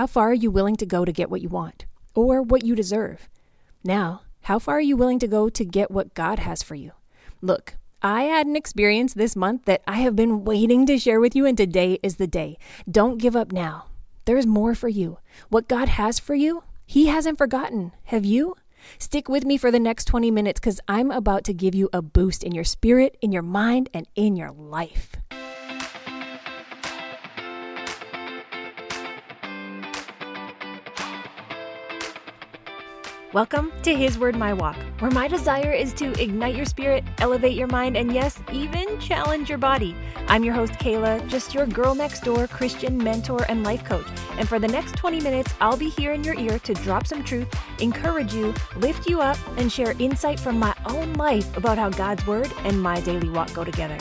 How far are you willing to go to get what you want or what you deserve? Now, how far are you willing to go to get what God has for you? Look, I had an experience this month that I have been waiting to share with you, and today is the day. Don't give up now. There's more for you. What God has for you, He hasn't forgotten. Have you? Stick with me for the next 20 minutes because I'm about to give you a boost in your spirit, in your mind, and in your life. Welcome to His Word My Walk, where my desire is to ignite your spirit, elevate your mind, and yes, even challenge your body. I'm your host, Kaela, just your girl next door Christian mentor and life coach. And for the next 20 minutes, I'll be here in your ear to drop some truth, encourage you, lift you up, and share insight from my own life about how God's Word and my daily walk go together.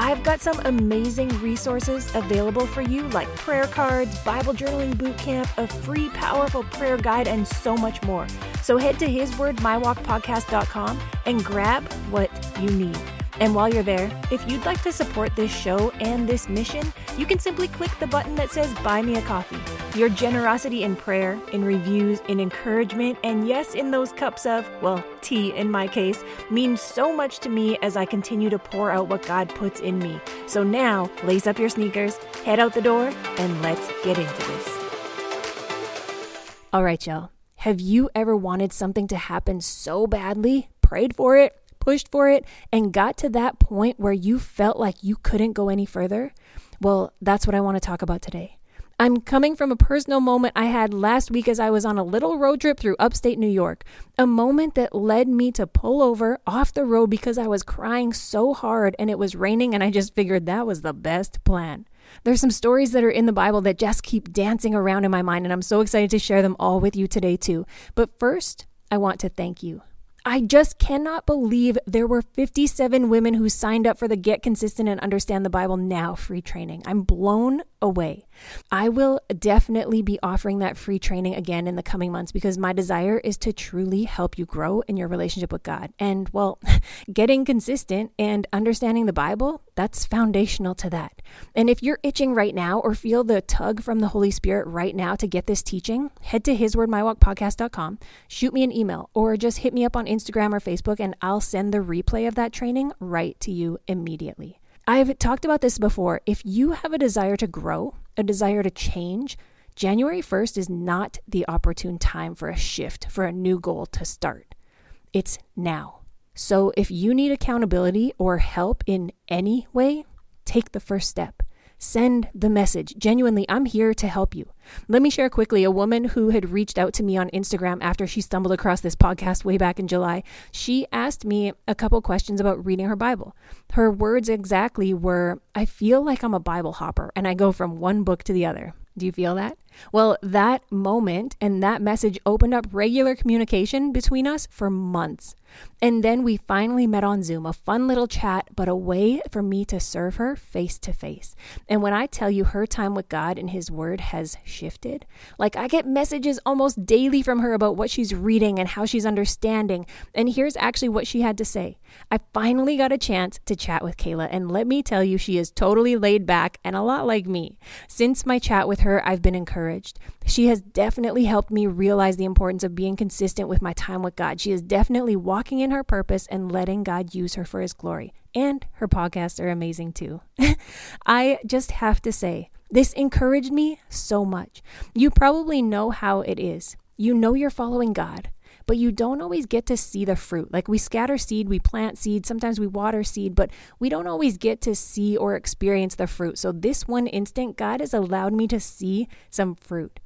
I've got some amazing resources available for you, like prayer cards, Bible journaling boot camp, a free powerful prayer guide, and so much more. So head to hiswordmywalkpodcast.com and grab what you need. And while you're there, if you'd like to support this show and this mission, you can simply click the button that says Buy Me a Coffee. Your generosity in prayer, in reviews, in encouragement, and yes, in those cups of, well, tea in my case, means so much to me as I continue to pour out what God puts in me. So now, lace up your sneakers, head out the door, and let's get into this. All right, y'all. Have you ever wanted something to happen so badly, prayed for it, pushed for it, and got to that point where you felt like you couldn't go any further? Well, that's what I want to talk about today. I'm coming from a personal moment I had last week as I was on a little road trip through upstate New York. A moment that led me to pull over off the road because I was crying so hard and it was raining, and I just figured that was the best plan. There's some stories that are in the Bible that just keep dancing around in my mind, and I'm so excited to share them all with you today, too. But first, I want to thank you. I just cannot believe there were 57 women who signed up for the Get Consistent and Understand the Bible Now free training. I'm blown away. I will definitely be offering that free training again in the coming months because my desire is to truly help you grow in your relationship with God. And well, getting consistent and understanding the Bible, that's foundational to that. And if you're itching right now or feel the tug from the Holy Spirit right now to get this teaching, head to hiswordmywalkpodcast.com, shoot me an email, or just hit me up on Instagram or Facebook and I'll send the replay of that training right to you immediately. I've talked about this before. If you have a desire to grow, a desire to change, January 1st is not the opportune time for a shift, for a new goal to start. It's now. So if you need accountability or help in any way, take the first step. Send the message. Genuinely, I'm here to help you. Let me share quickly a woman who had reached out to me on Instagram after she stumbled across this podcast way back in July. She asked me a couple questions about reading her Bible. Her words exactly were I feel like I'm a Bible hopper and I go from one book to the other. Do you feel that? Well, that moment and that message opened up regular communication between us for months. And then we finally met on Zoom, a fun little chat, but a way for me to serve her face to face. And when I tell you her time with God and His Word has shifted, like I get messages almost daily from her about what she's reading and how she's understanding. And here's actually what she had to say I finally got a chance to chat with Kaela, and let me tell you, she is totally laid back and a lot like me. Since my chat with her, I've been encouraged. She has definitely helped me realize the importance of being consistent with my time with God. She is definitely walking in her purpose and letting God use her for his glory. And her podcasts are amazing too. I just have to say, this encouraged me so much. You probably know how it is. You know you're following God, but you don't always get to see the fruit. Like we scatter seed, we plant seed, sometimes we water seed, but we don't always get to see or experience the fruit. So, this one instant, God has allowed me to see some fruit.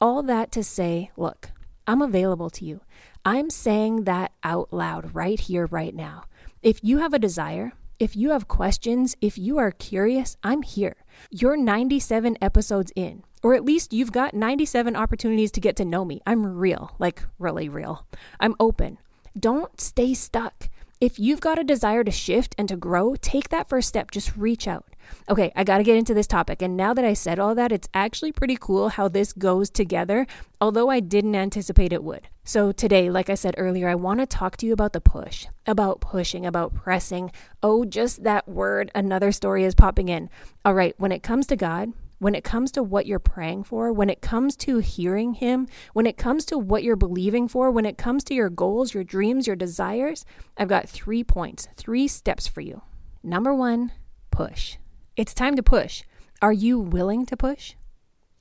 All that to say, look, I'm available to you. I'm saying that out loud right here, right now. If you have a desire, if you have questions, if you are curious, I'm here. You're 97 episodes in, or at least you've got 97 opportunities to get to know me. I'm real, like really real. I'm open. Don't stay stuck. If you've got a desire to shift and to grow, take that first step. Just reach out. Okay, I got to get into this topic. And now that I said all that, it's actually pretty cool how this goes together, although I didn't anticipate it would. So, today, like I said earlier, I want to talk to you about the push, about pushing, about pressing. Oh, just that word, another story is popping in. All right, when it comes to God, when it comes to what you're praying for, when it comes to hearing Him, when it comes to what you're believing for, when it comes to your goals, your dreams, your desires, I've got three points, three steps for you. Number one, push. It's time to push. Are you willing to push?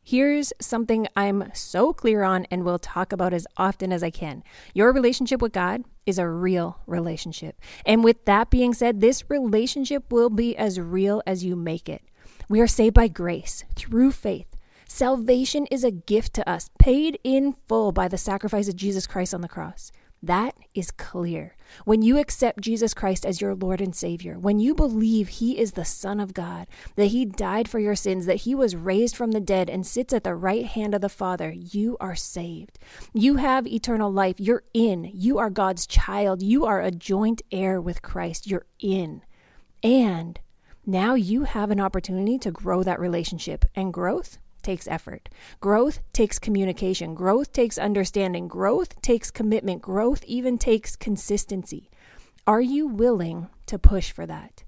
Here's something I'm so clear on and will talk about as often as I can. Your relationship with God is a real relationship. And with that being said, this relationship will be as real as you make it. We are saved by grace through faith. Salvation is a gift to us, paid in full by the sacrifice of Jesus Christ on the cross. That is clear. When you accept Jesus Christ as your Lord and Savior, when you believe He is the Son of God, that He died for your sins, that He was raised from the dead and sits at the right hand of the Father, you are saved. You have eternal life. You're in. You are God's child. You are a joint heir with Christ. You're in. And now you have an opportunity to grow that relationship. And growth takes effort. Growth takes communication. Growth takes understanding. Growth takes commitment. Growth even takes consistency. Are you willing to push for that?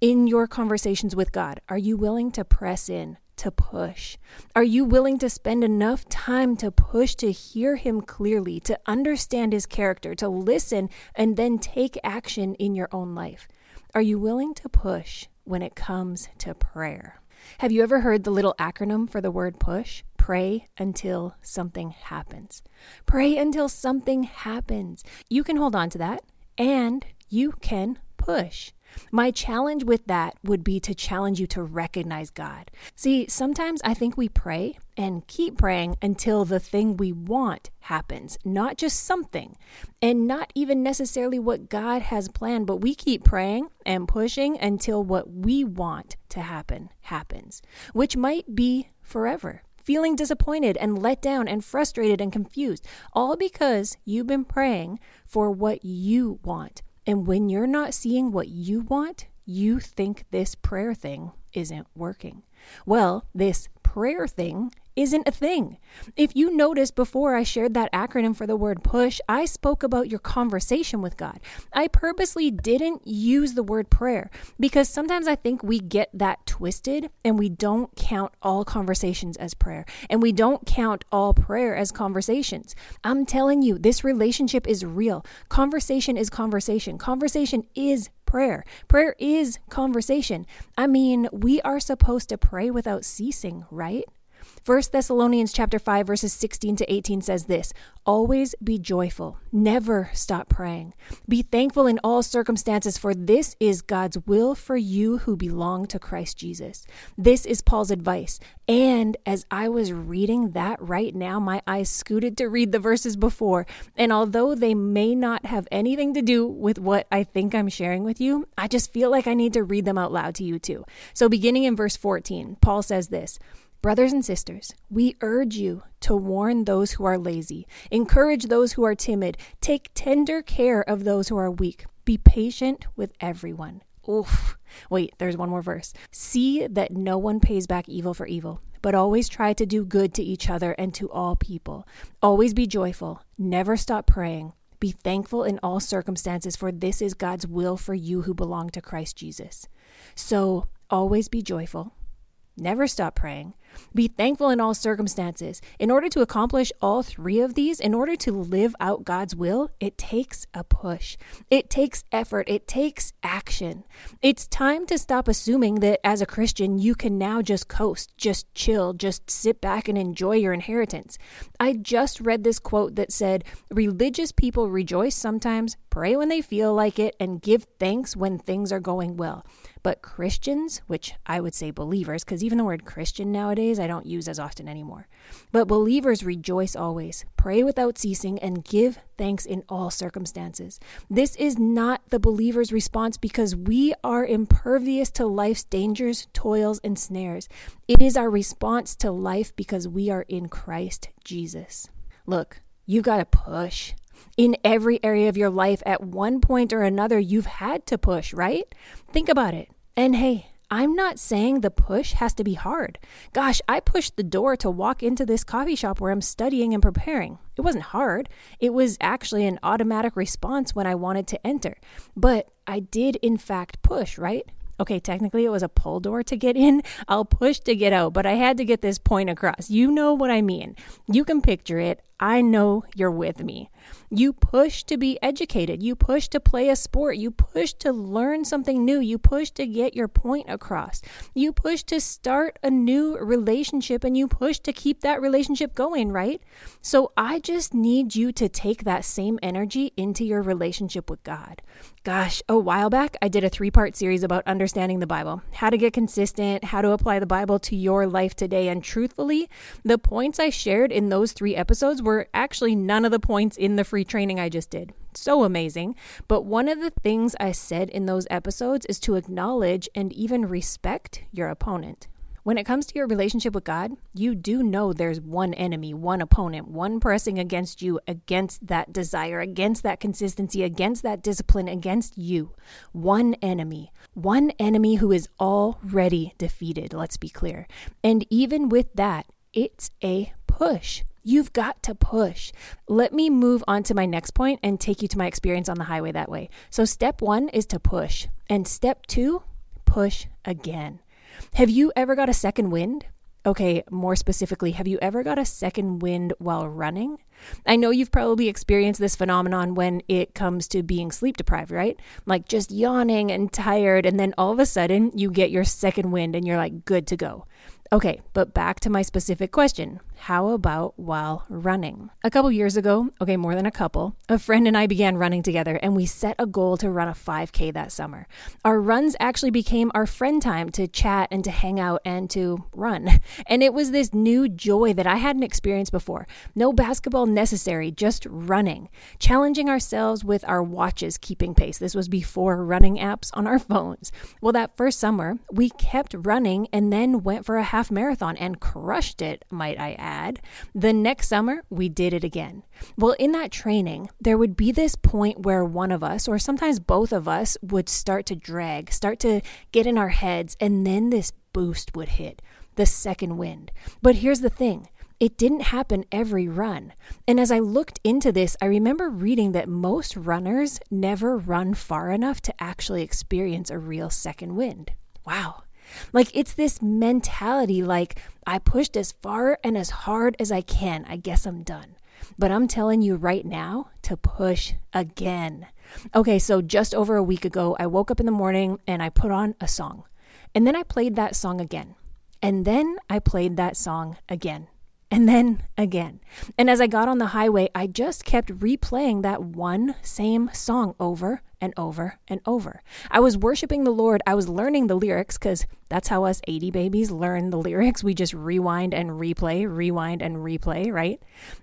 In your conversations with God, are you willing to press in, to push? Are you willing to spend enough time to push to hear Him clearly, to understand His character, to listen, and then take action in your own life? Are you willing to push when it comes to prayer? Have you ever heard the little acronym for the word push? Pray until something happens. Pray until something happens. You can hold on to that and you can push. My challenge with that would be to challenge you to recognize God. See, sometimes I think we pray and keep praying until the thing we want happens, not just something, and not even necessarily what God has planned, but we keep praying and pushing until what we want to happen happens, which might be forever feeling disappointed and let down and frustrated and confused, all because you've been praying for what you want and when you're not seeing what you want, you think this prayer thing isn't working. Well, this prayer thing isn't a thing. If you noticed before I shared that acronym for the word push, I spoke about your conversation with God. I purposely didn't use the word prayer because sometimes I think we get that twisted and we don't count all conversations as prayer and we don't count all prayer as conversations. I'm telling you, this relationship is real. Conversation is conversation. Conversation is prayer. Prayer is conversation. I mean, we are supposed to pray without ceasing, right? 1 Thessalonians chapter 5 verses 16 to 18 says this, always be joyful, never stop praying. Be thankful in all circumstances for this is God's will for you who belong to Christ Jesus. This is Paul's advice. And as I was reading that right now, my eyes scooted to read the verses before, and although they may not have anything to do with what I think I'm sharing with you, I just feel like I need to read them out loud to you too. So beginning in verse 14, Paul says this, Brothers and sisters, we urge you to warn those who are lazy, encourage those who are timid, take tender care of those who are weak, be patient with everyone. Oof. Wait, there's one more verse. See that no one pays back evil for evil, but always try to do good to each other and to all people. Always be joyful, never stop praying. Be thankful in all circumstances, for this is God's will for you who belong to Christ Jesus. So always be joyful Never stop praying. Be thankful in all circumstances. In order to accomplish all three of these, in order to live out God's will, it takes a push. It takes effort. It takes action. It's time to stop assuming that as a Christian, you can now just coast, just chill, just sit back and enjoy your inheritance. I just read this quote that said, Religious people rejoice sometimes, pray when they feel like it, and give thanks when things are going well. But Christians, which I would say believers, because even the word Christian nowadays I don't use as often anymore, but believers rejoice always, pray without ceasing, and give thanks in all circumstances. This is not the believer's response because we are impervious to life's dangers, toils, and snares. It is our response to life because we are in Christ Jesus. Look, you got to push in every area of your life at one point or another, you've had to push, right? Think about it. And hey, I'm not saying the push has to be hard. Gosh, I pushed the door to walk into this coffee shop where I'm studying and preparing. It wasn't hard. It was actually an automatic response when I wanted to enter. But I did, in fact, push, right? Okay, technically it was a pull door to get in. I'll push to get out, but I had to get this point across. You know what I mean. You can picture it. I know you're with me. You push to be educated. You push to play a sport. You push to learn something new. You push to get your point across. You push to start a new relationship and you push to keep that relationship going, right? So I just need you to take that same energy into your relationship with God. Gosh, a while back, I did a three part series about understanding the Bible, how to get consistent, how to apply the Bible to your life today. And truthfully, the points I shared in those three episodes were actually none of the points in the free training I just did. So amazing. But one of the things I said in those episodes is to acknowledge and even respect your opponent. When it comes to your relationship with God, you do know there's one enemy, one opponent, one pressing against you, against that desire, against that consistency, against that discipline, against you. One enemy, one enemy who is already defeated, let's be clear. And even with that, it's a push. You've got to push. Let me move on to my next point and take you to my experience on the highway that way. So, step one is to push, and step two, push again. Have you ever got a second wind? Okay, more specifically, have you ever got a second wind while running? I know you've probably experienced this phenomenon when it comes to being sleep deprived, right? Like just yawning and tired, and then all of a sudden you get your second wind and you're like good to go. Okay, but back to my specific question. How about while running? A couple years ago, okay, more than a couple, a friend and I began running together and we set a goal to run a 5K that summer. Our runs actually became our friend time to chat and to hang out and to run. And it was this new joy that I hadn't experienced before. No basketball necessary, just running. Challenging ourselves with our watches keeping pace. This was before running apps on our phones. Well, that first summer, we kept running and then went for a half marathon and crushed it, might I add. The next summer, we did it again. Well, in that training, there would be this point where one of us, or sometimes both of us, would start to drag, start to get in our heads, and then this boost would hit the second wind. But here's the thing it didn't happen every run. And as I looked into this, I remember reading that most runners never run far enough to actually experience a real second wind. Wow. Like it's this mentality like I pushed as far and as hard as I can. I guess I'm done. But I'm telling you right now to push again. Okay, so just over a week ago, I woke up in the morning and I put on a song. And then I played that song again. And then I played that song again and then again. And as I got on the highway, I just kept replaying that one same song over and over and over. I was worshiping the Lord. I was learning the lyrics because that's how us 80 babies learn the lyrics. We just rewind and replay, rewind and replay, right?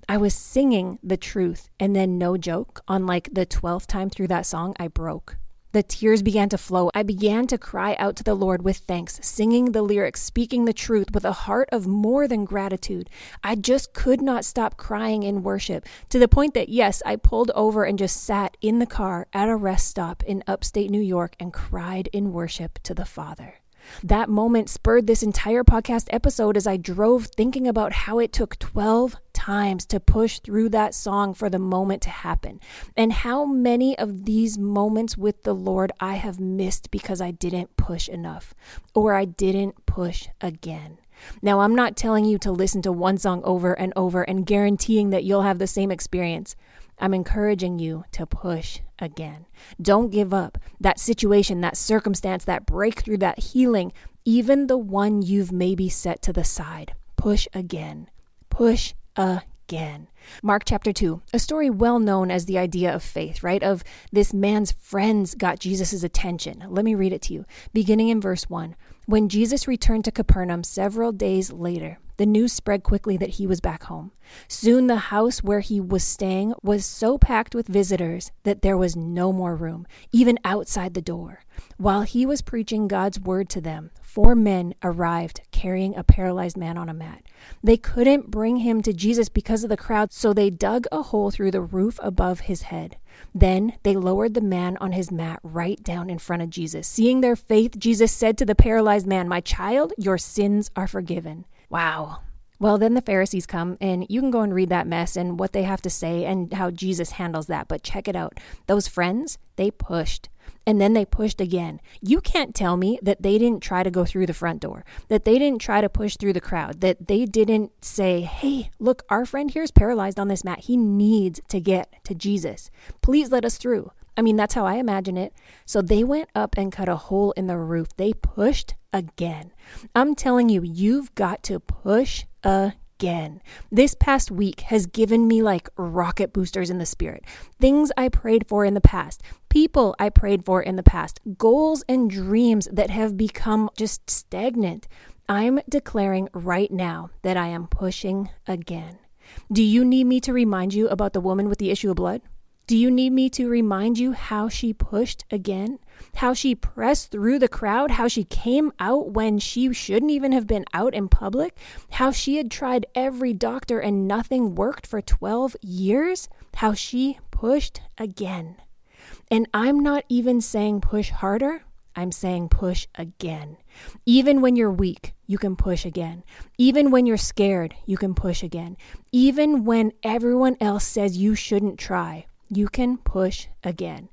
I was singing the truth. And then, no joke, on like the 12th time through that song, I broke. The tears began to flow. I began to cry out to the Lord with thanks, singing the lyrics, speaking the truth with a heart of more than gratitude. I just could not stop crying in worship to the point that, yes, I pulled over and just sat in the car at a rest stop in upstate New York and cried in worship to the Father. That moment spurred this entire podcast episode as I drove thinking about how it took 12 times to push through that song for the moment to happen, and how many of these moments with the Lord I have missed because I didn't push enough or I didn't push again. Now, I'm not telling you to listen to one song over and over and guaranteeing that you'll have the same experience. I'm encouraging you to push again. Don't give up. That situation, that circumstance, that breakthrough, that healing, even the one you've maybe set to the side, push again. Push again. Mark chapter 2, a story well known as the idea of faith, right? Of this man's friends got Jesus' attention. Let me read it to you. Beginning in verse 1. When Jesus returned to Capernaum several days later, the news spread quickly that he was back home. Soon the house where he was staying was so packed with visitors that there was no more room, even outside the door. While he was preaching God's word to them, four men arrived carrying a paralyzed man on a mat. They couldn't bring him to Jesus because of the crowd, so they dug a hole through the roof above his head. Then they lowered the man on his mat right down in front of Jesus. Seeing their faith, Jesus said to the paralyzed man, My child, your sins are forgiven. Wow. Well, then the Pharisees come, and you can go and read that mess and what they have to say and how Jesus handles that. But check it out. Those friends, they pushed. And then they pushed again. You can't tell me that they didn't try to go through the front door, that they didn't try to push through the crowd, that they didn't say, hey, look, our friend here is paralyzed on this mat. He needs to get to Jesus. Please let us through. I mean, that's how I imagine it. So they went up and cut a hole in the roof. They pushed again. I'm telling you, you've got to push again. This past week has given me like rocket boosters in the spirit. Things I prayed for in the past, people I prayed for in the past, goals and dreams that have become just stagnant. I'm declaring right now that I am pushing again. Do you need me to remind you about the woman with the issue of blood? Do you need me to remind you how she pushed again? How she pressed through the crowd? How she came out when she shouldn't even have been out in public? How she had tried every doctor and nothing worked for 12 years? How she pushed again. And I'm not even saying push harder. I'm saying push again. Even when you're weak, you can push again. Even when you're scared, you can push again. Even when everyone else says you shouldn't try, you can push again.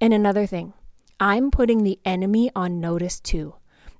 And another thing, I'm putting the enemy on notice too.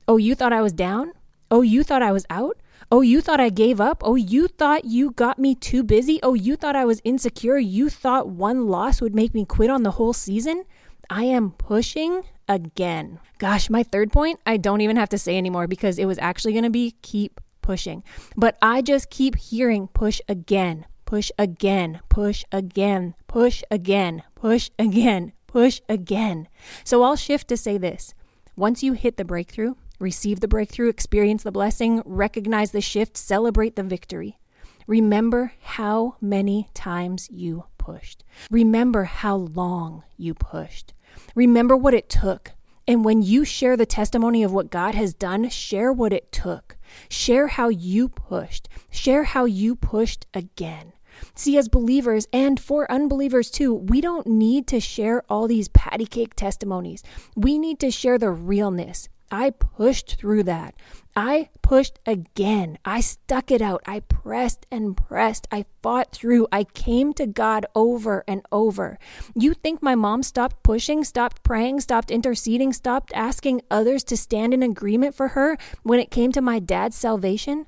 Oh, you thought I was down? Oh, you thought I was out? Oh, you thought I gave up? Oh, you thought you got me too busy? Oh, you thought I was insecure? You thought one loss would make me quit on the whole season? I am pushing again. Gosh, my third point, I don't even have to say anymore because it was actually going to be keep pushing. But I just keep hearing push again, push again, push again, push again, push again, push again. So I'll shift to say this. Once you hit the breakthrough, receive the breakthrough, experience the blessing, recognize the shift, celebrate the victory. Remember how many times you pushed. Remember how long you pushed. Remember what it took. And when you share the testimony of what God has done, share what it took. Share how you pushed. Share how you pushed again. See, as believers and for unbelievers too, we don't need to share all these patty cake testimonies. We need to share the realness. I pushed through that. I pushed again. I stuck it out. I pressed and pressed. I fought through. I came to God over and over. You think my mom stopped pushing, stopped praying, stopped interceding, stopped asking others to stand in agreement for her when it came to my dad's salvation?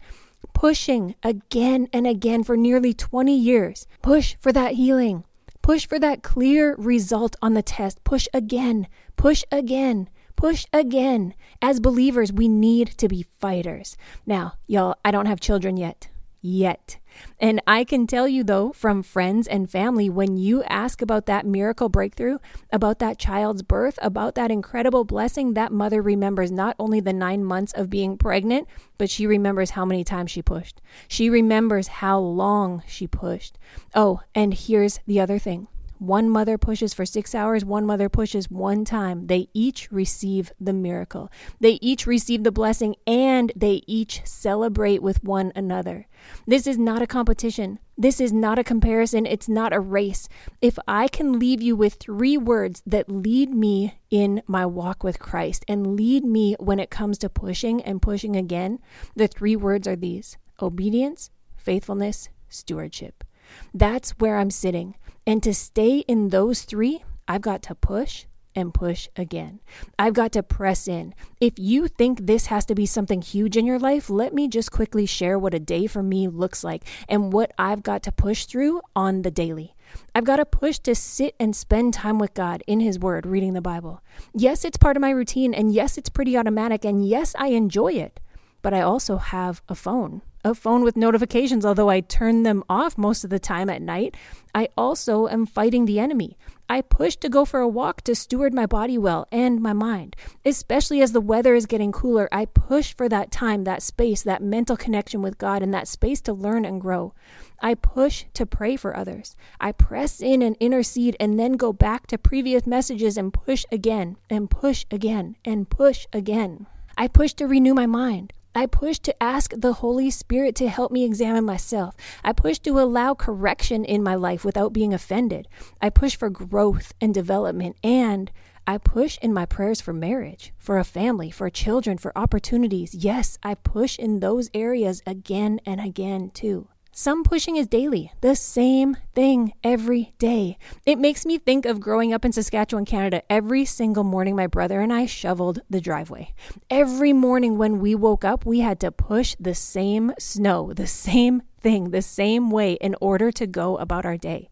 Pushing again and again for nearly 20 years. Push for that healing. Push for that clear result on the test. Push again. Push again. Push again. As believers, we need to be fighters. Now, y'all, I don't have children yet yet. And I can tell you, though, from friends and family, when you ask about that miracle breakthrough, about that child's birth, about that incredible blessing, that mother remembers not only the nine months of being pregnant, but she remembers how many times she pushed. She remembers how long she pushed. Oh, and here's the other thing one mother pushes for six hours, one mother pushes one time. They each receive the miracle. They each receive the blessing and they each celebrate with one another. This is not a competition. This is not a comparison. It's not a race. If I can leave you with three words that lead me in my walk with Christ and lead me when it comes to pushing and pushing again, the three words are these obedience, faithfulness, stewardship. That's where I'm sitting. And to stay in those three, I've got to push and push again. I've got to press in. If you think this has to be something huge in your life, let me just quickly share what a day for me looks like and what I've got to push through on the daily. I've got to push to sit and spend time with God in His Word, reading the Bible. Yes, it's part of my routine, and yes, it's pretty automatic, and yes, I enjoy it, but I also have a phone a phone with notifications, although I turn them off most of the time at night. I also am fighting the enemy. I push to go for a walk to steward my body well and my mind. Especially as the weather is getting cooler, I push for that time, that space, that mental connection with God, and that space to learn and grow. I push to pray for others. I press in and intercede and then go back to previous messages and push again and push again and push again. I push to renew my mind. I push to ask the Holy Spirit to help me examine myself. I push to allow correction in my life without being offended. I push for growth and development. And I push in my prayers for marriage, for a family, for children, for opportunities. Yes, I push in those areas again and again too. Some pushing is daily, the same thing every day. It makes me think of growing up in Saskatchewan, Canada. Every single morning, my brother and I shoveled the driveway. Every morning when we woke up, we had to push the same snow, the same thing, the same way in order to go about our day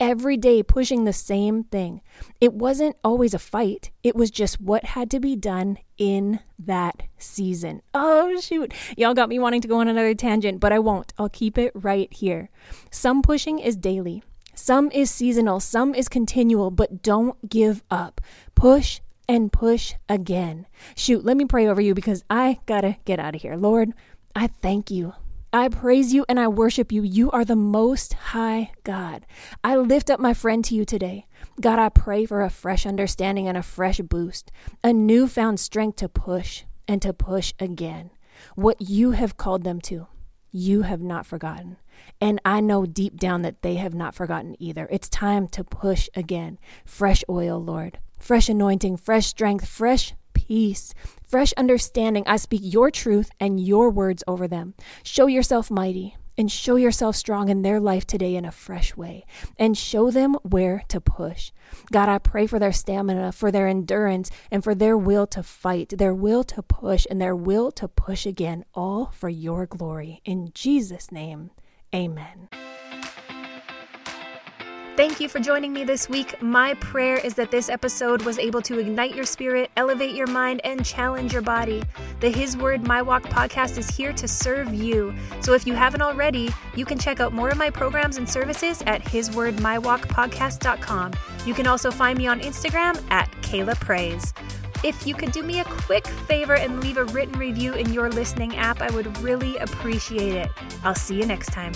every day pushing the same thing. It wasn't always a fight, it was just what had to be done in that season. Oh, shoot. Y'all got me wanting to go on another tangent, but I won't. I'll keep it right here. Some pushing is daily. Some is seasonal, some is continual, but don't give up. Push and push again. Shoot, let me pray over you because I gotta get out of here. Lord, I thank you I praise you and I worship you. You are the most high God. I lift up my friend to you today. God, I pray for a fresh understanding and a fresh boost, a newfound strength to push and to push again. What you have called them to, you have not forgotten. And I know deep down that they have not forgotten either. It's time to push again. Fresh oil, Lord. Fresh anointing, fresh strength, fresh peace, fresh understanding. I speak your truth and your words over them. Show yourself mighty and show yourself strong in their life today in a fresh way and show them where to push. God, I pray for their stamina, for their endurance, and for their will to fight, their will to push, and their will to push again, all for your glory. In Jesus' name, amen. Thank you for joining me this week. My prayer is that this episode was able to ignite your spirit, elevate your mind, and challenge your body. The His Word My Walk podcast is here to serve you. So if you haven't already, you can check out more of my programs and services at hiswordmywalkpodcast.com. You can also find me on Instagram at Kaela Praise. If you could do me a quick favor and leave a written review in your listening app, I would really appreciate it. I'll see you next time.